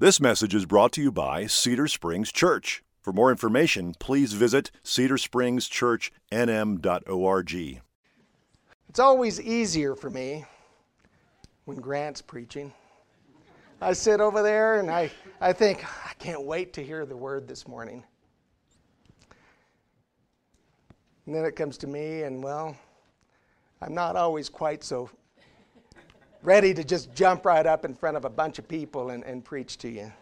This message is brought to you by Cedar Springs Church. For more information, please visit cedarspringschurchnm.org. It's always easier for me when Grant's preaching. I sit over there and I, I think, I can't wait to hear the word this morning. And then it comes to me, and well, I'm not always quite so ready to just jump right up in front of a bunch of people and, and preach to you.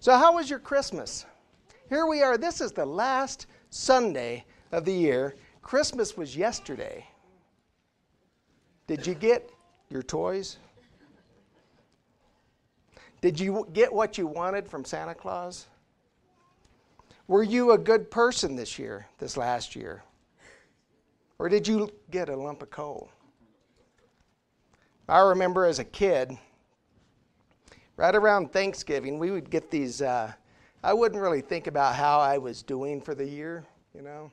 So, how was your Christmas? Here we are. This is the last Sunday of the year. Christmas was yesterday. Did you get your toys? Did you get what you wanted from Santa Claus? Were you a good person this year, this last year? Or did you get a lump of coal? I remember as a kid, right around Thanksgiving, we would get these. Uh, I wouldn't really think about how I was doing for the year, you know.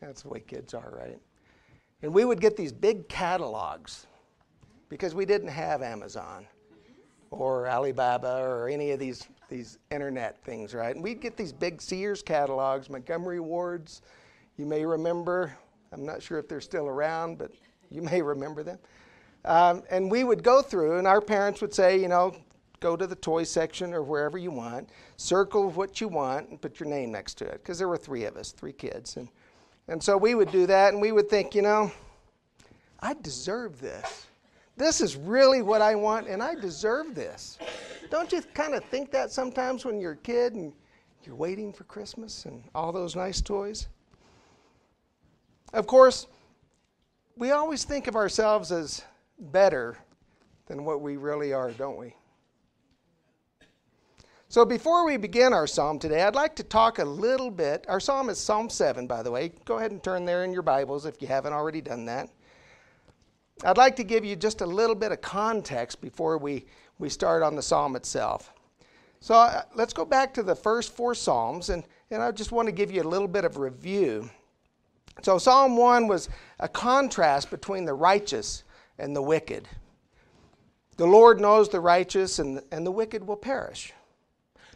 That's the way kids are, right? And we would get these big catalogs because we didn't have Amazon or Alibaba or any of these, these internet things, right? And we'd get these big Sears catalogs, Montgomery Wards, you may remember. I'm not sure if they're still around, but you may remember them. Um, and we would go through, and our parents would say, you know, go to the toy section or wherever you want, circle what you want, and put your name next to it. Because there were three of us, three kids. And, and so we would do that, and we would think, you know, I deserve this. This is really what I want, and I deserve this. Don't you kind of think that sometimes when you're a kid and you're waiting for Christmas and all those nice toys? Of course, we always think of ourselves as better than what we really are, don't we? So, before we begin our psalm today, I'd like to talk a little bit. Our psalm is Psalm 7, by the way. Go ahead and turn there in your Bibles if you haven't already done that. I'd like to give you just a little bit of context before we, we start on the psalm itself. So uh, let's go back to the first four psalms, and, and I just want to give you a little bit of review. So, Psalm 1 was a contrast between the righteous and the wicked. The Lord knows the righteous, and, and the wicked will perish.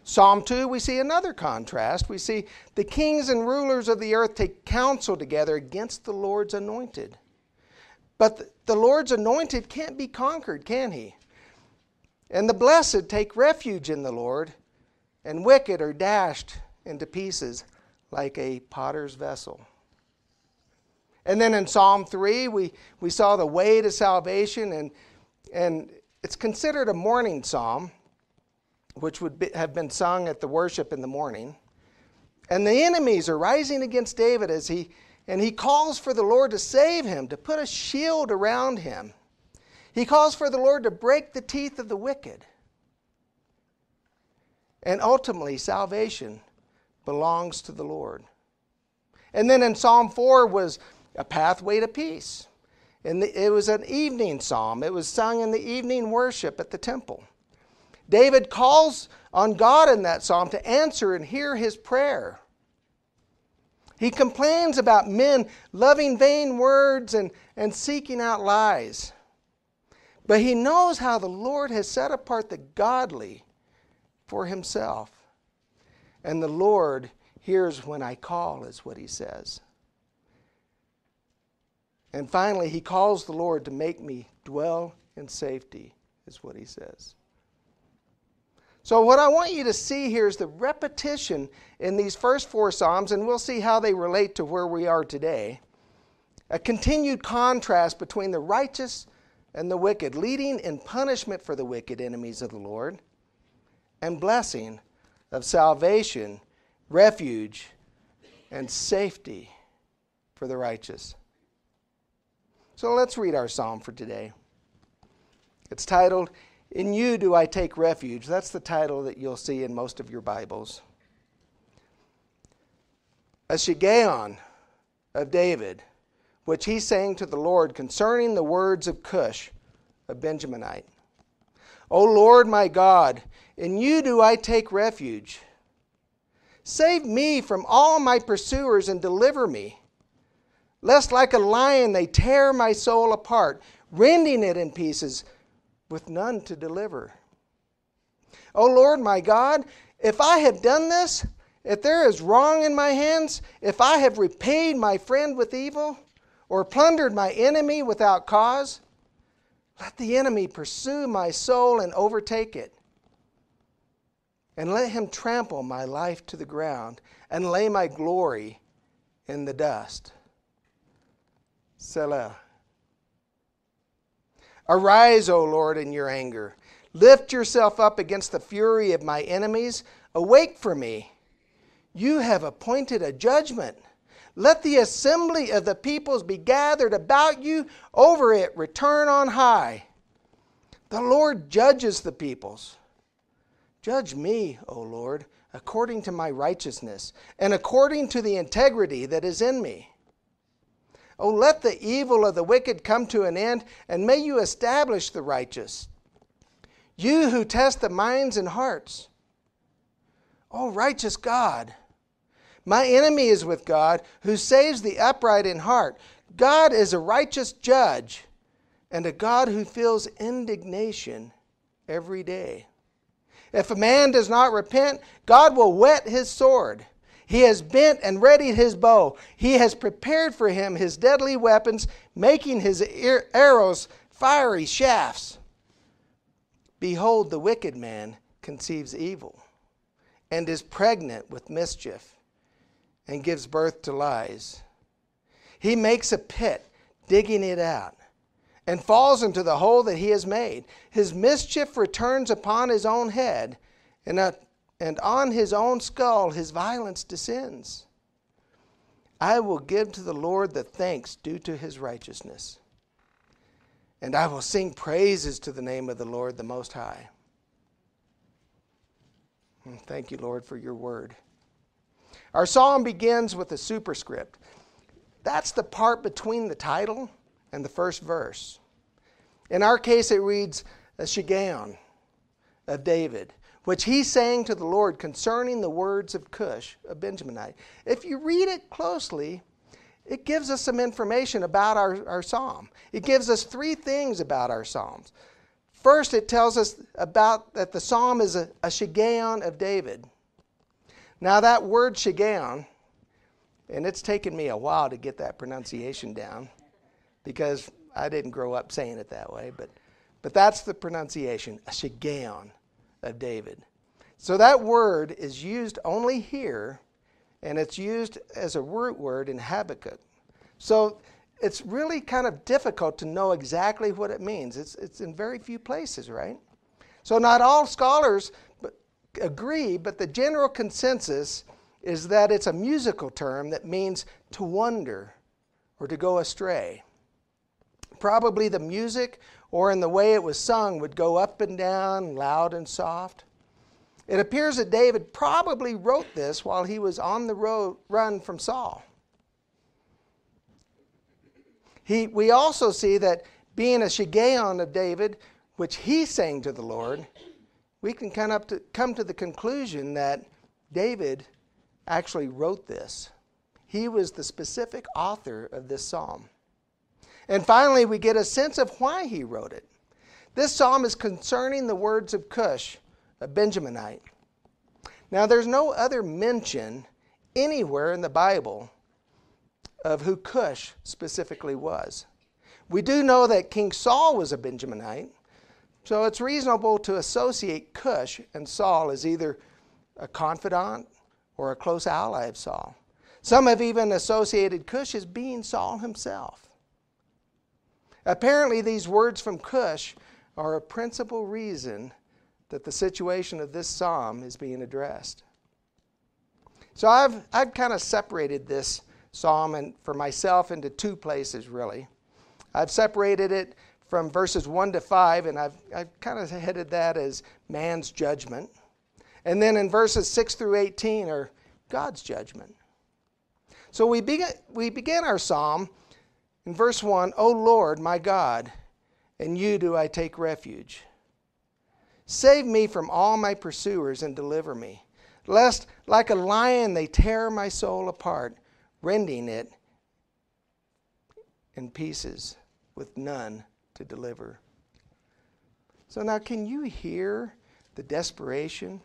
Psalm 2, we see another contrast. We see the kings and rulers of the earth take counsel together against the Lord's anointed. But the Lord's anointed can't be conquered, can he? And the blessed take refuge in the Lord, and wicked are dashed into pieces like a potter's vessel. And then in Psalm 3, we, we saw the way to salvation, and, and it's considered a morning psalm, which would be, have been sung at the worship in the morning. And the enemies are rising against David as he and he calls for the Lord to save him, to put a shield around him. He calls for the Lord to break the teeth of the wicked. And ultimately, salvation belongs to the Lord. And then in Psalm 4 was a pathway to peace. And it was an evening psalm. It was sung in the evening worship at the temple. David calls on God in that psalm to answer and hear his prayer. He complains about men loving vain words and, and seeking out lies. But he knows how the Lord has set apart the godly for himself. And the Lord hears when I call, is what he says. And finally, he calls the Lord to make me dwell in safety, is what he says. So, what I want you to see here is the repetition in these first four Psalms, and we'll see how they relate to where we are today. A continued contrast between the righteous and the wicked, leading in punishment for the wicked enemies of the Lord, and blessing of salvation, refuge, and safety for the righteous. So let's read our psalm for today. It's titled, in you do I take refuge. That's the title that you'll see in most of your Bibles. A Shiggaion of David, which he sang to the Lord concerning the words of Cush, a Benjaminite. O Lord my God, in you do I take refuge. Save me from all my pursuers and deliver me. Lest like a lion they tear my soul apart, rending it in pieces with none to deliver. O Lord my God, if I have done this, if there is wrong in my hands, if I have repaid my friend with evil, or plundered my enemy without cause, let the enemy pursue my soul and overtake it. And let him trample my life to the ground and lay my glory in the dust. Selah. Arise, O Lord, in your anger. Lift yourself up against the fury of my enemies. Awake for me. You have appointed a judgment. Let the assembly of the peoples be gathered about you. Over it return on high. The Lord judges the peoples. Judge me, O Lord, according to my righteousness and according to the integrity that is in me. Oh, let the evil of the wicked come to an end, and may you establish the righteous. You who test the minds and hearts. Oh, righteous God my enemy is with God, who saves the upright in heart. God is a righteous judge and a God who feels indignation every day. If a man does not repent, God will whet his sword. He has bent and readied his bow. He has prepared for him his deadly weapons, making his arrows fiery shafts. Behold, the wicked man conceives evil and is pregnant with mischief and gives birth to lies. He makes a pit, digging it out, and falls into the hole that he has made. His mischief returns upon his own head, and, and on his own skull his violence descends. I will give to the Lord the thanks due to his righteousness, and I will sing praises to the name of the Lord the Most High. Mm, thank you, Lord, for your word. Our psalm begins with a superscript. That's the part between the title and the first verse. In our case, it reads a shiggaion of David, which he sang to the Lord concerning the words of Cush, a Benjaminite. If you read it closely, it gives us some information about our, our psalm. It gives us three things about our psalms. First, it tells us about that the psalm is a, a shiggaion of David. Now, that word shiggaion, and it's taken me a while to get that pronunciation down because I didn't grow up saying it that way, but, but that's the pronunciation, a shiggaion of David. So that word is used only here, and it's used as a root word in Habakkuk. So it's really kind of difficult to know exactly what it means. It's, it's in very few places, right? So not all scholars agree, but the general consensus is that it's a musical term that means to wander or to go astray. Probably the music or in the way it was sung would go up and down, loud and soft. It appears that David probably wrote this while he was on the road, run from Saul. He, we also see that being a shiggaion of David, which he sang to the Lord, we can kind of to, come to the conclusion that David actually wrote this. He was the specific author of this psalm. And finally, we get a sense of why he wrote it. This psalm is concerning the words of Cush, a Benjaminite. Now, there's no other mention anywhere in the Bible of who Cush specifically was. We do know that King Saul was a Benjaminite, so it's reasonable to associate Cush and Saul as either a confidant or a close ally of Saul. Some have even associated Cush as being Saul himself. Apparently, these words from Cush are a principal reason that the situation of this psalm is being addressed. So I've, I've kind of separated this psalm and for myself into two places, really. I've separated it from verses 1 to 5, and I've, I've kind of headed that as man's judgment. And then in verses 6 through 18 are God's judgment. So we begin, we begin our psalm in verse 1 O Lord, my God, in you do I take refuge. Save me from all my pursuers and deliver me, lest like a lion they tear my soul apart, rending it in pieces with none to deliver. So now, can you hear the desperation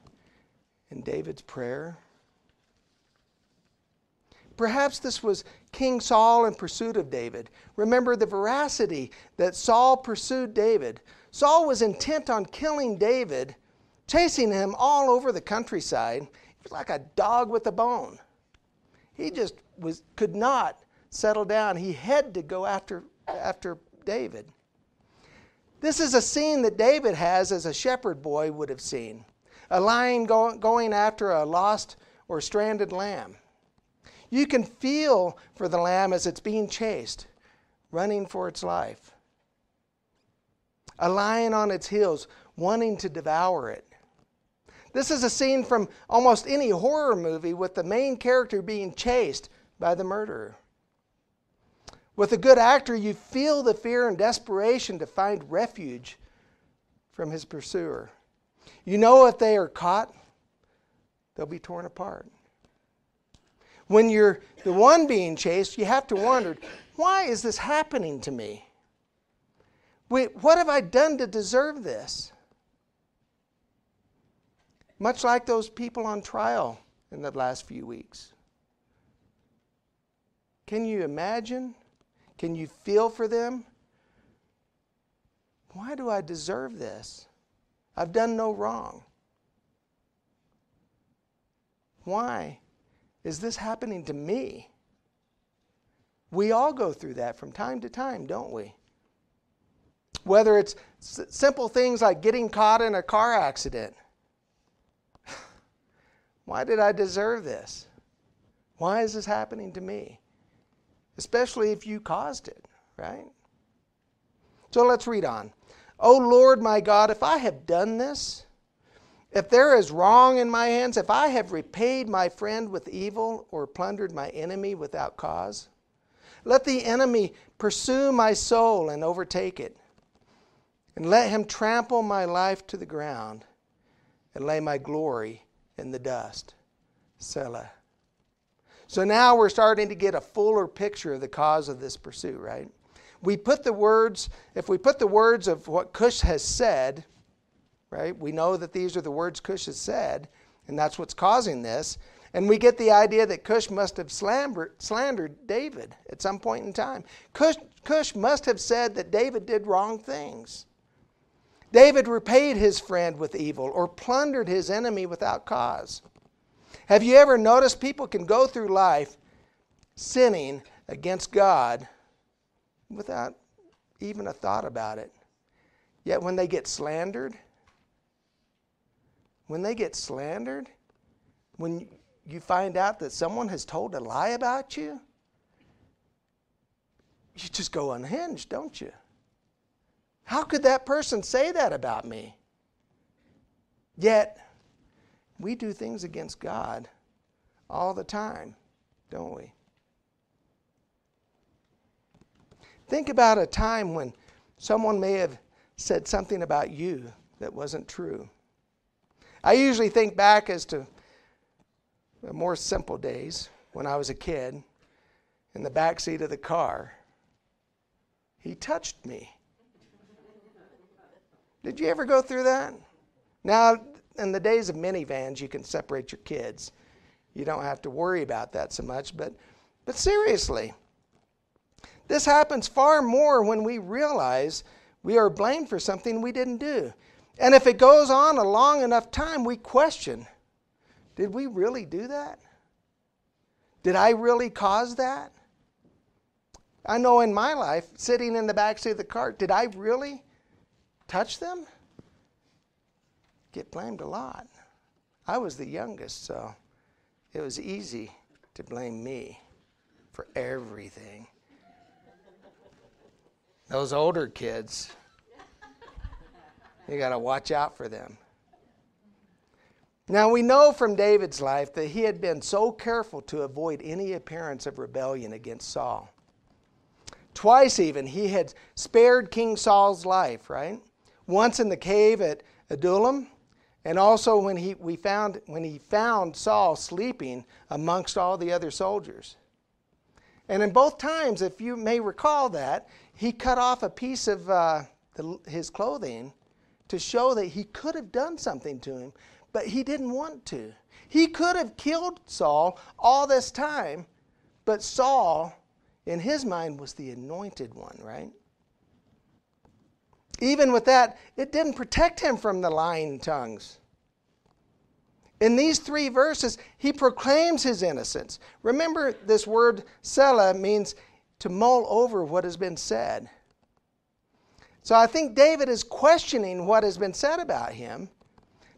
in David's prayer? Perhaps this was King Saul in pursuit of David. Remember the veracity that Saul pursued David. Saul was intent on killing David, chasing him all over the countryside. He was like a dog with a bone. He just was, could not settle down. He had to go after, after David. This is a scene that David has as a shepherd boy would have seen a lion go, going after a lost or stranded lamb. You can feel for the lamb as it's being chased, running for its life. A lion on its heels, wanting to devour it. This is a scene from almost any horror movie with the main character being chased by the murderer. With a good actor, you feel the fear and desperation to find refuge from his pursuer. You know if they are caught, they'll be torn apart. When you're the one being chased, you have to wonder why is this happening to me? Wait, what have I done to deserve this? Much like those people on trial in the last few weeks. Can you imagine can you feel for them? Why do I deserve this? I've done no wrong. Why is this happening to me? We all go through that from time to time, don't we? Whether it's s- simple things like getting caught in a car accident. Why did I deserve this? Why is this happening to me? especially if you caused it, right? So let's read on. O Lord my God, if I have done this, if there is wrong in my hands, if I have repaid my friend with evil or plundered my enemy without cause, let the enemy pursue my soul and overtake it, and let him trample my life to the ground and lay my glory in the dust. Selah. So now we're starting to get a fuller picture of the cause of this pursuit, right? We put the words, if we put the words of what Cush has said, right? We know that these are the words Cush has said, and that's what's causing this. And we get the idea that Cush must have slandered, David at some point in time. Cush, Cush must have said that David did wrong things. David repaid his friend with evil or plundered his enemy without cause. Have you ever noticed people can go through life sinning against God without even a thought about it? Yet when they get slandered, when they get slandered, when you find out that someone has told a lie about you, you just go unhinged, don't you? How could that person say that about me? Yet, we do things against God all the time, don't we? Think about a time when someone may have said something about you that wasn't true. I usually think back as to the more simple days when I was a kid in the back seat of the car. He touched me. Did you ever go through that? Now, in the days of minivans, you can separate your kids. You don't have to worry about that so much. But, but seriously, this happens far more when we realize we are blamed for something we didn't do. And if it goes on a long enough time, we question did we really do that? Did I really cause that? I know in my life, sitting in the back seat of the car, did I really touch them? get blamed a lot. I was the youngest, so it was easy to blame me for everything. Those older kids, you got to watch out for them. Now, we know from David's life that he had been so careful to avoid any appearance of rebellion against Saul. Twice, even, he had spared King Saul's life, right? Once in the cave at Adullam, and also when he, we found, when he found Saul sleeping amongst all the other soldiers. And in both times, if you may recall that, he cut off a piece of uh, the, his clothing to show that he could have done something to him, but he didn't want to. He could have killed Saul all this time, but Saul, in his mind, was the anointed one, right? Even with that, it didn't protect him from the lying tongues. In these three verses, he proclaims his innocence. Remember, this word selah means to mull over what has been said. So I think David is questioning what has been said about him,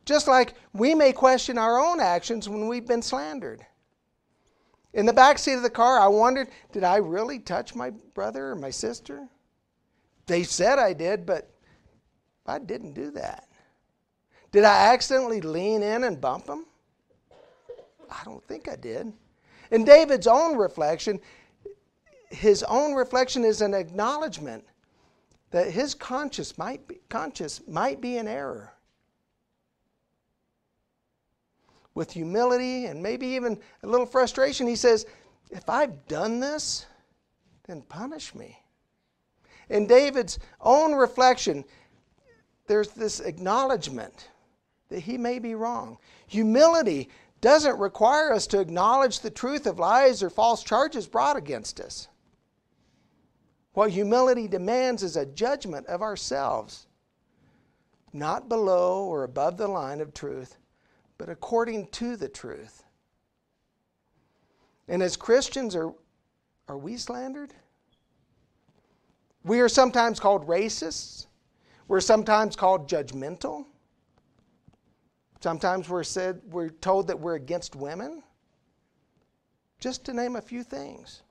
just like we may question our own actions when we've been slandered. In the back seat of the car, I wondered, did I really touch my brother or my sister? They said I did, but I didn't do that. Did I accidentally lean in and bump him? I don't think I did. In David's own reflection, his own reflection is an acknowledgement that his conscience might be, conscience might be in error. With humility and maybe even a little frustration, he says, If I've done this, then punish me. In David's own reflection, there's this acknowledgement that he may be wrong. Humility doesn't require us to acknowledge the truth of lies or false charges brought against us. What humility demands is a judgment of ourselves, not below or above the line of truth, but according to the truth. And as Christians, are, are we slandered? We are sometimes called racists. We're sometimes called judgmental. Sometimes we're said we're told that we're against women. Just to name a few things.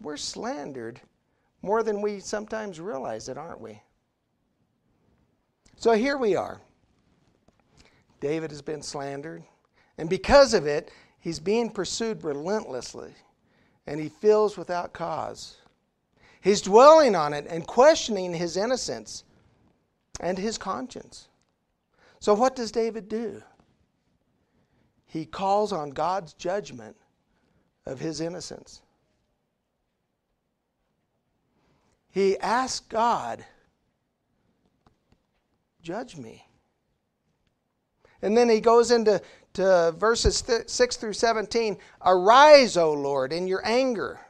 We're slandered more than we sometimes realize it, aren't we? So here we are. David has been slandered, and because of it, he's being pursued relentlessly, and he feels without cause. He's dwelling on it and questioning his innocence and his conscience. So, what does David do? He calls on God's judgment of his innocence. He asked God, Judge me. And then he goes into to verses 6 through 17 Arise, O Lord, in your anger.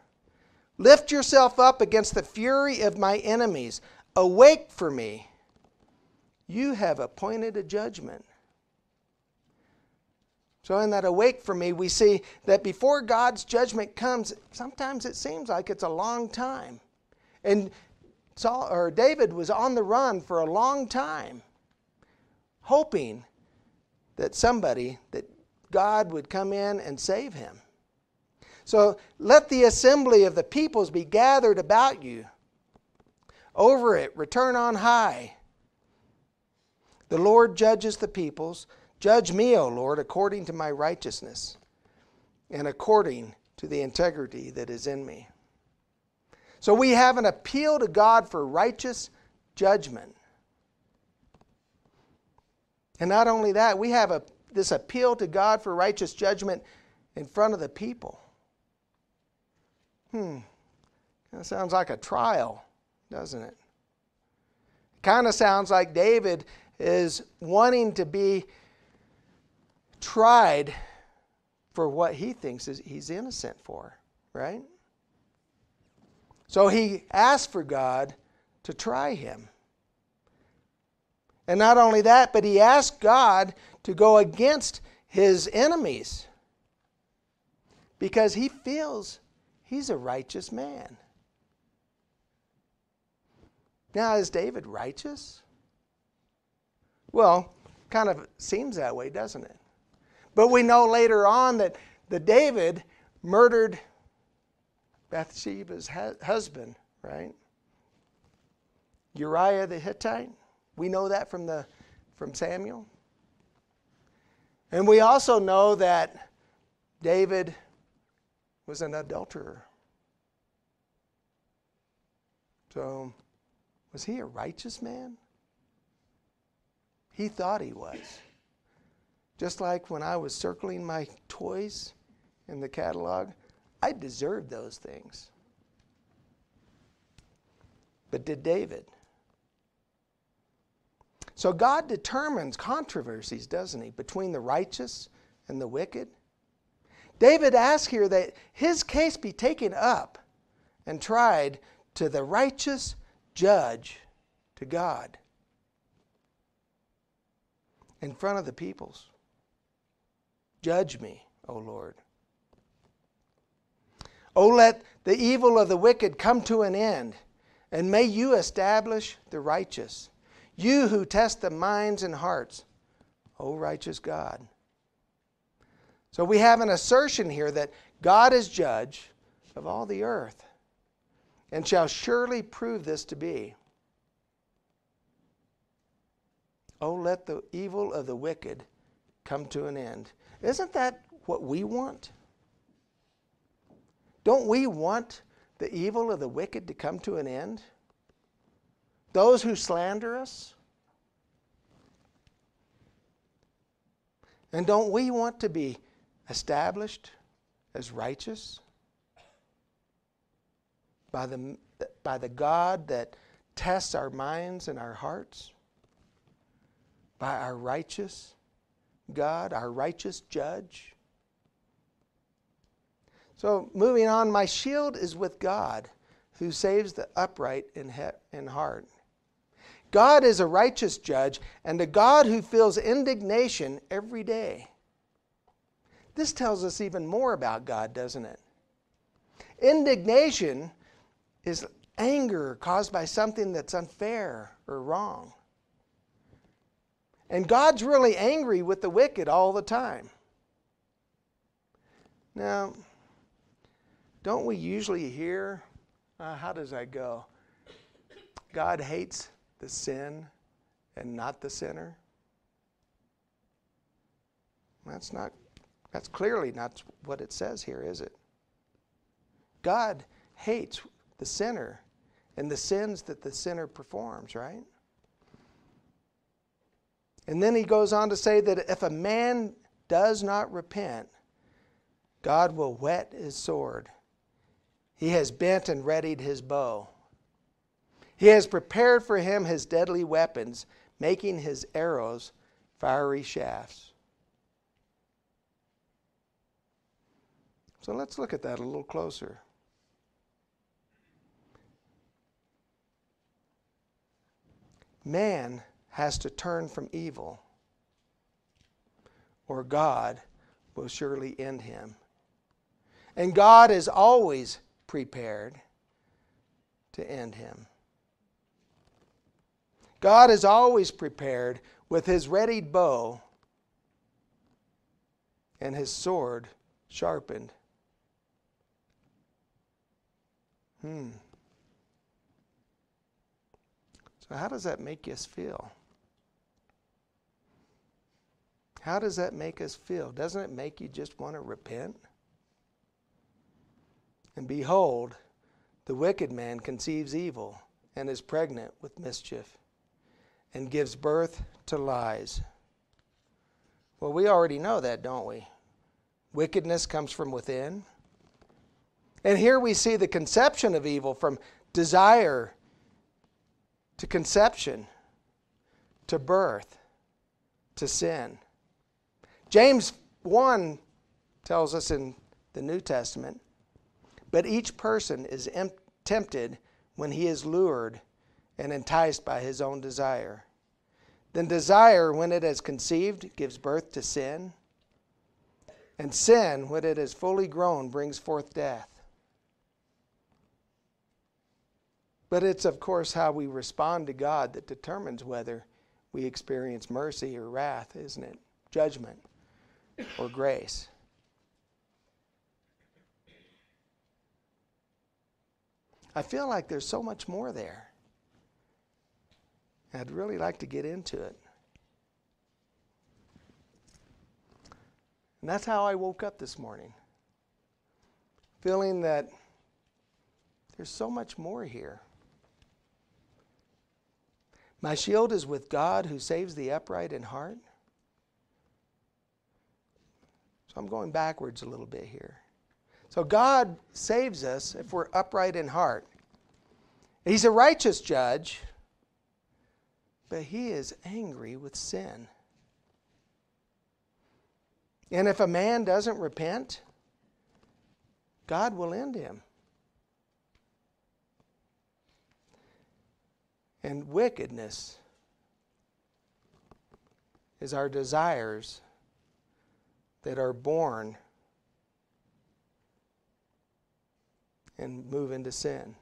Lift yourself up against the fury of my enemies. Awake for me. You have appointed a judgment. So, in that awake for me, we see that before God's judgment comes, sometimes it seems like it's a long time. And Saul, or David was on the run for a long time, hoping that somebody, that God would come in and save him. So let the assembly of the peoples be gathered about you. Over it, return on high. The Lord judges the peoples. Judge me, O Lord, according to my righteousness and according to the integrity that is in me. So we have an appeal to God for righteous judgment. And not only that, we have a, this appeal to God for righteous judgment in front of the people. Hmm, that sounds like a trial, doesn't it? Kind of sounds like David is wanting to be tried for what he thinks is he's innocent for, right? So he asked for God to try him. And not only that, but he asked God to go against his enemies because he feels he's a righteous man. Now, is David righteous? Well, kind of seems that way, doesn't it? But we know later on that the David murdered Bathsheba's husband, right? Uriah the Hittite. We know that from the from Samuel. And we also know that David was an adulterer. So, was he a righteous man? He thought he was. Just like when I was circling my toys in the catalog, I deserved those things. But did David? So God determines controversies, doesn't he, between the righteous and the wicked? David asks here that his case be taken up and tried to the righteous judge, to God, in front of the peoples. Judge me, O Lord. O let the evil of the wicked come to an end, and may you establish the righteous. You who test the minds and hearts, O righteous God. So we have an assertion here that God is judge of all the earth and shall surely prove this to be. Oh, let the evil of the wicked come to an end. Isn't that what we want? Don't we want the evil of the wicked to come to an end? those who slander us? And don't we want to be established as righteous by the, by the God that tests our minds and our hearts? By our righteous God, our righteous judge? So, moving on, my shield is with God who saves the upright in, he- in heart. God is a righteous judge and a God who feels indignation every day. This tells us even more about God, doesn't it? Indignation is anger caused by something that's unfair or wrong. And God's really angry with the wicked all the time. Now, don't we usually hear, uh, how does that go? God hates the sin and not the sinner? That's not that's clearly not what it says here, is it? God hates the sinner and the sins that the sinner performs, right? And then he goes on to say that if a man does not repent, God will whet his sword. He has bent and readied his bow. He has prepared for him his deadly weapons, making his arrows fiery shafts. So let's look at that a little closer. Man has to turn from evil, or God will surely end him. And God is always prepared to end him. God is always prepared with his readied bow and his sword sharpened. Hmm. So, how does that make us feel? How does that make us feel? Doesn't it make you just want to repent? And behold, the wicked man conceives evil and is pregnant with mischief and gives birth to lies. Well, we already know that, don't we? Wickedness comes from within. And here we see the conception of evil from desire to conception to birth to sin. James 1 tells us in the New Testament, but each person is tempted when he is lured and enticed by his own desire. Then desire, when it has conceived, gives birth to sin. And sin, when it is fully grown, brings forth death. But it's, of course, how we respond to God that determines whether we experience mercy or wrath, isn't it? Judgment or grace. I feel like there's so much more there. I'd really like to get into it. And that's how I woke up this morning, feeling that there's so much more here. My shield is with God who saves the upright in heart. So I'm going backwards a little bit here. So God saves us if we're upright in heart. He's a righteous judge. but he is angry with sin. And if a man doesn't repent, God will end him. And wickedness is our desires that are born and move into sin.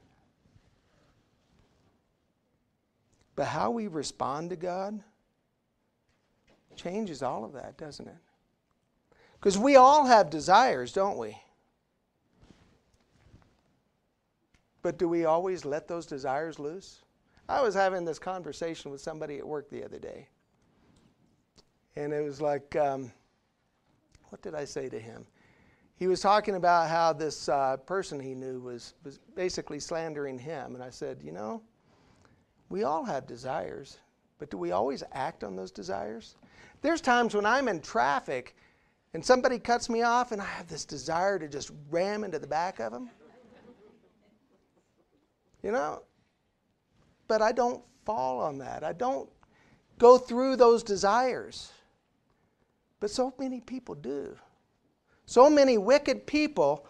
But how we respond to God changes all of that, doesn't it? Because we all have desires, don't we? But do we always let those desires loose? I was having this conversation with somebody at work the other day. And it was like, um, what did I say to him? He was talking about how this uh, person he knew was, was basically slandering him. And I said, you know, we all have desires, but do we always act on those desires? There's times when I'm in traffic and somebody cuts me off and I have this desire to just ram into the back of them. You know? But I don't fall on that. I don't go through those desires. But so many people do. So many wicked people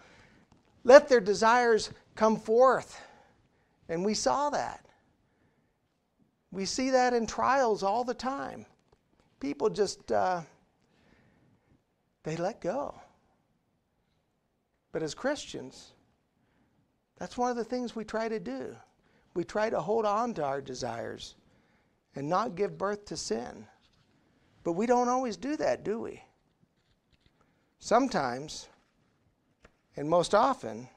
let their desires come forth. And we saw that. We see that in trials all the time. People just, uh, they let go. But as Christians, that's one of the things we try to do. We try to hold on to our desires and not give birth to sin. But we don't always do that, do we? Sometimes, and most often,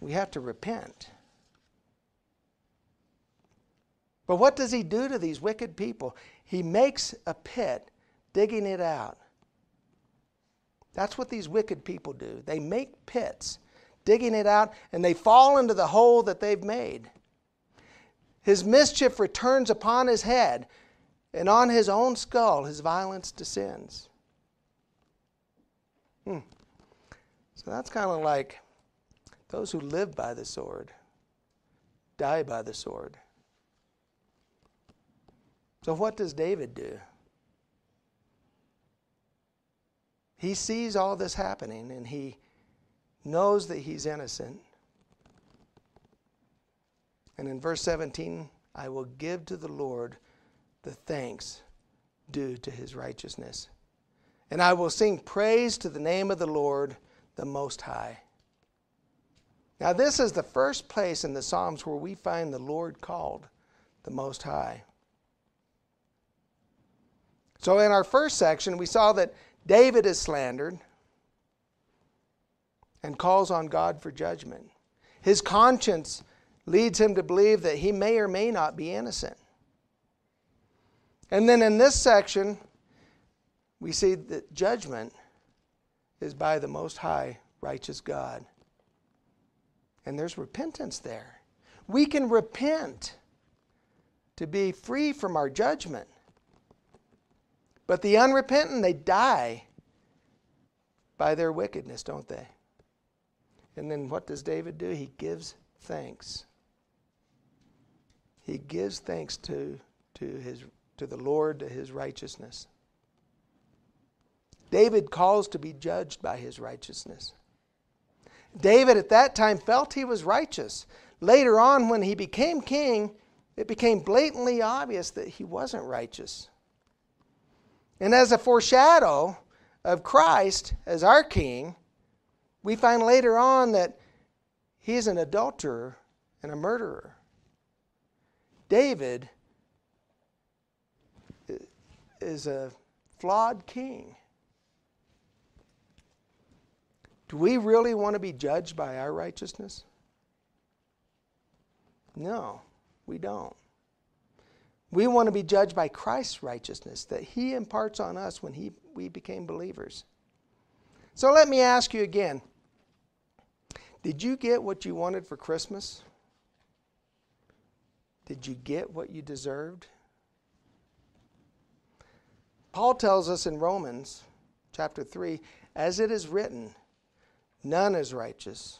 we have to repent. But what does he do to these wicked people? He makes a pit, digging it out. That's what these wicked people do. They make pits, digging it out, and they fall into the hole that they've made. His mischief returns upon his head, and on his own skull his violence descends. Hmm. So that's kind of like those who live by the sword die by the sword. So, what does David do? He sees all this happening and he knows that he's innocent. And in verse 17, I will give to the Lord the thanks due to his righteousness. And I will sing praise to the name of the Lord, the Most High. Now, this is the first place in the Psalms where we find the Lord called the Most High. So, in our first section, we saw that David is slandered and calls on God for judgment. His conscience leads him to believe that he may or may not be innocent. And then in this section, we see that judgment is by the Most High, righteous God. And there's repentance there. We can repent to be free from our judgment. But the unrepentant, they die by their wickedness, don't they? And then what does David do? He gives thanks. He gives thanks to, to, his, to the Lord, to his righteousness. David calls to be judged by his righteousness. David at that time felt he was righteous. Later on, when he became king, it became blatantly obvious that he wasn't righteous. And as a foreshadow of Christ as our king, we find later on that he's an adulterer and a murderer. David is a flawed king. Do we really want to be judged by our righteousness? No, we don't. We want to be judged by Christ's righteousness that He imparts on us when he, we became believers. So let me ask you again Did you get what you wanted for Christmas? Did you get what you deserved? Paul tells us in Romans chapter 3 as it is written, none is righteous,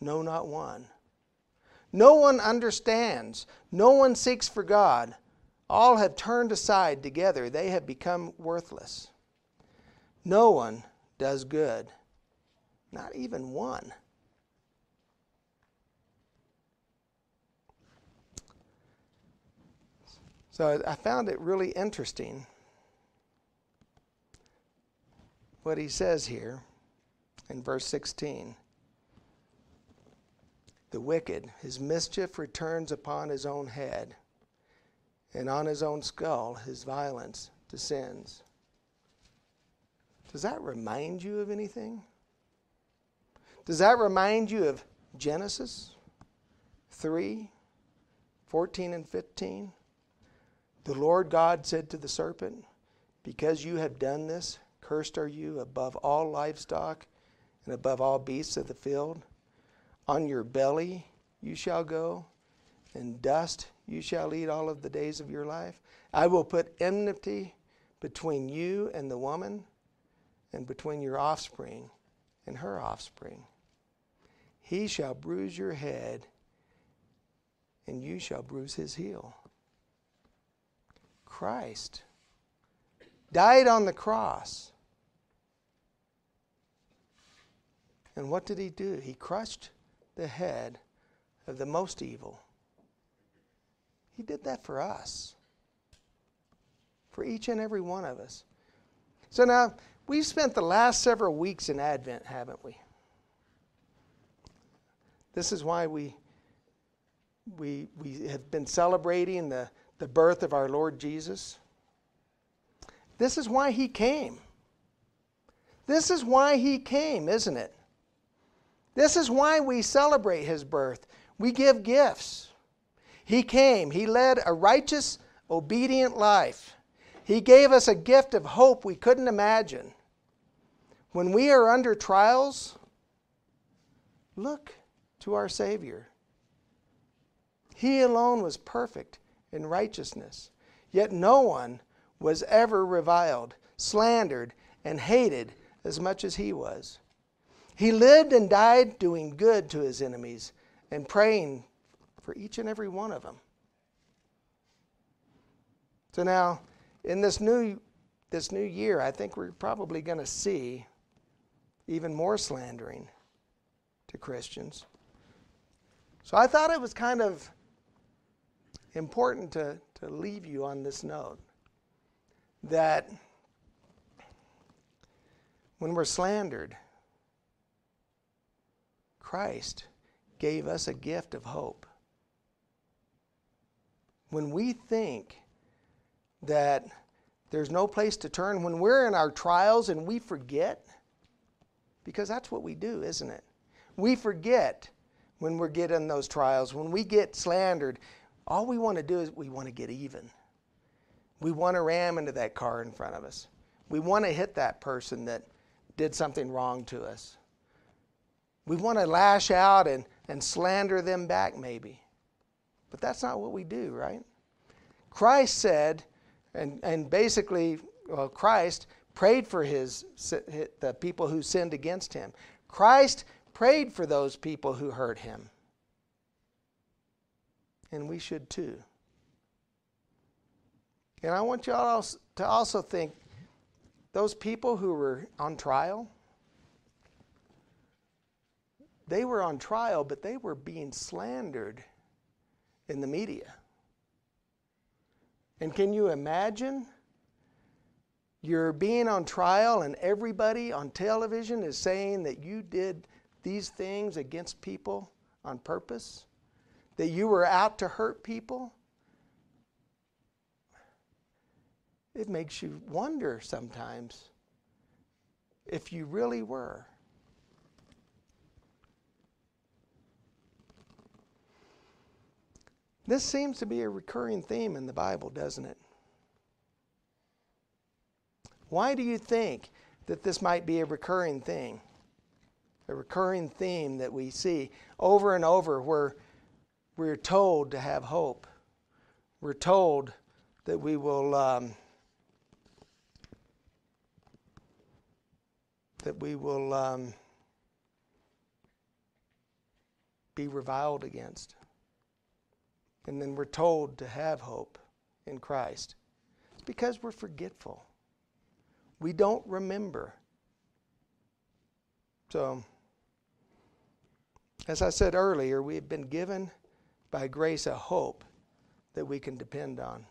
no, not one. No one understands. No one seeks for God. All have turned aside together. They have become worthless. No one does good, not even one. So I found it really interesting what he says here in verse 16. The wicked, his mischief returns upon his own head, and on his own skull his violence descends. Does that remind you of anything? Does that remind you of Genesis 3 14 and 15? The Lord God said to the serpent, Because you have done this, cursed are you above all livestock and above all beasts of the field. On your belly you shall go, and dust you shall eat all of the days of your life. I will put enmity between you and the woman, and between your offspring and her offspring. He shall bruise your head, and you shall bruise his heel. Christ died on the cross. And what did he do? He crushed the head of the most evil. He did that for us, for each and every one of us. So now, we've spent the last several weeks in Advent, haven't we? This is why we, we, we have been celebrating the, the birth of our Lord Jesus. This is why he came. This is why he came, isn't it? This is why we celebrate his birth. We give gifts. He came, he led a righteous, obedient life. He gave us a gift of hope we couldn't imagine. When we are under trials, look to our Savior. He alone was perfect in righteousness, yet no one was ever reviled, slandered, and hated as much as he was. He lived and died doing good to his enemies and praying for each and every one of them. So now, in this new this new year, I think we're probably going to see even more slandering to Christians. So I thought it was kind of important to, to leave you on this note that when we're slandered, Christ gave us a gift of hope. When we think that there's no place to turn, when we're in our trials and we forget, because that's what we do, isn't it? We forget when we're getting those trials, when we get slandered, all we want to do is we want to get even. We want to ram into that car in front of us. We want to hit that person that did something wrong to us. We want to lash out and, and slander them back, maybe. But that's not what we do, right? Christ said, and, and basically, well, Christ prayed for his, the people who sinned against him. Christ prayed for those people who hurt him. And we should too. And I want you all to also think those people who were on trial, they were on trial, but they were being slandered in the media. And can you imagine? You're being on trial, and everybody on television is saying that you did these things against people on purpose, that you were out to hurt people. It makes you wonder sometimes if you really were. This seems to be a recurring theme in the Bible, doesn't it? Why do you think that this might be a recurring thing? A recurring theme that we see over and over where we're told to have hope. We're told that we will um, that we will um, be reviled against. And then we're told to have hope in Christ. It's because we're forgetful. We don't remember. So, as I said earlier, we have been given by grace a hope that we can depend on.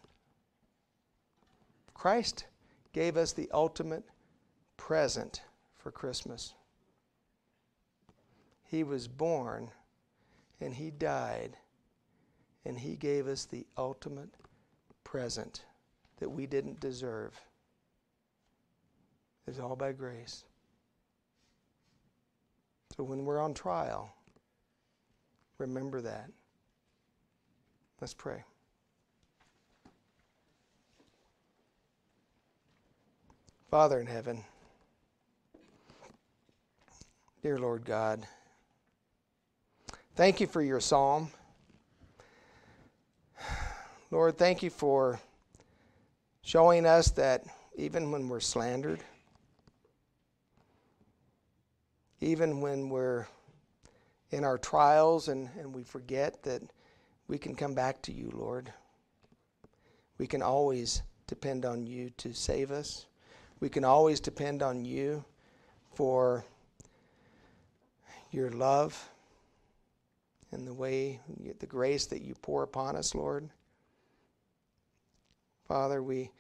Christ gave us the ultimate present for Christmas. He was born and He died, and He gave us the ultimate present that we didn't deserve. It's all by grace. So when we're on trial, remember that. Let's pray. Father in heaven, dear Lord God, thank you for your psalm. Lord, thank you for showing us that even when we're slandered, even when we're in our trials and, and we forget that we can come back to you, Lord. We can always depend on you to save us. We can always depend on you for your love and the way, the grace that you pour upon us, Lord. Father, we,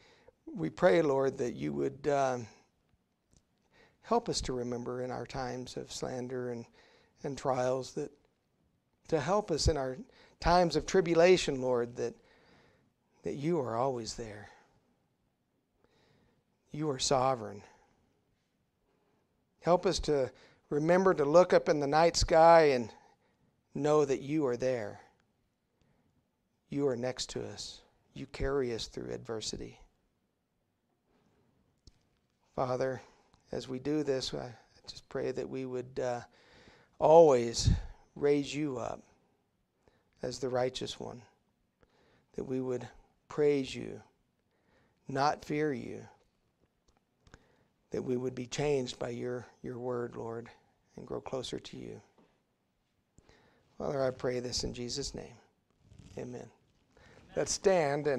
we pray, Lord, that you would uh, help us to remember in our times of slander and, and trials that to help us in our times of tribulation, Lord, that, that you are always there. You are sovereign. Help us to remember to look up in the night sky and know that you are there. You are next to us. You carry us through adversity. Father, as we do this, I just pray that we would uh, always raise you up as the righteous one, that we would praise you, not fear you that we would be changed by your, your word, Lord, and grow closer to you. Father, I pray this in Jesus' name. Amen. Let's stand and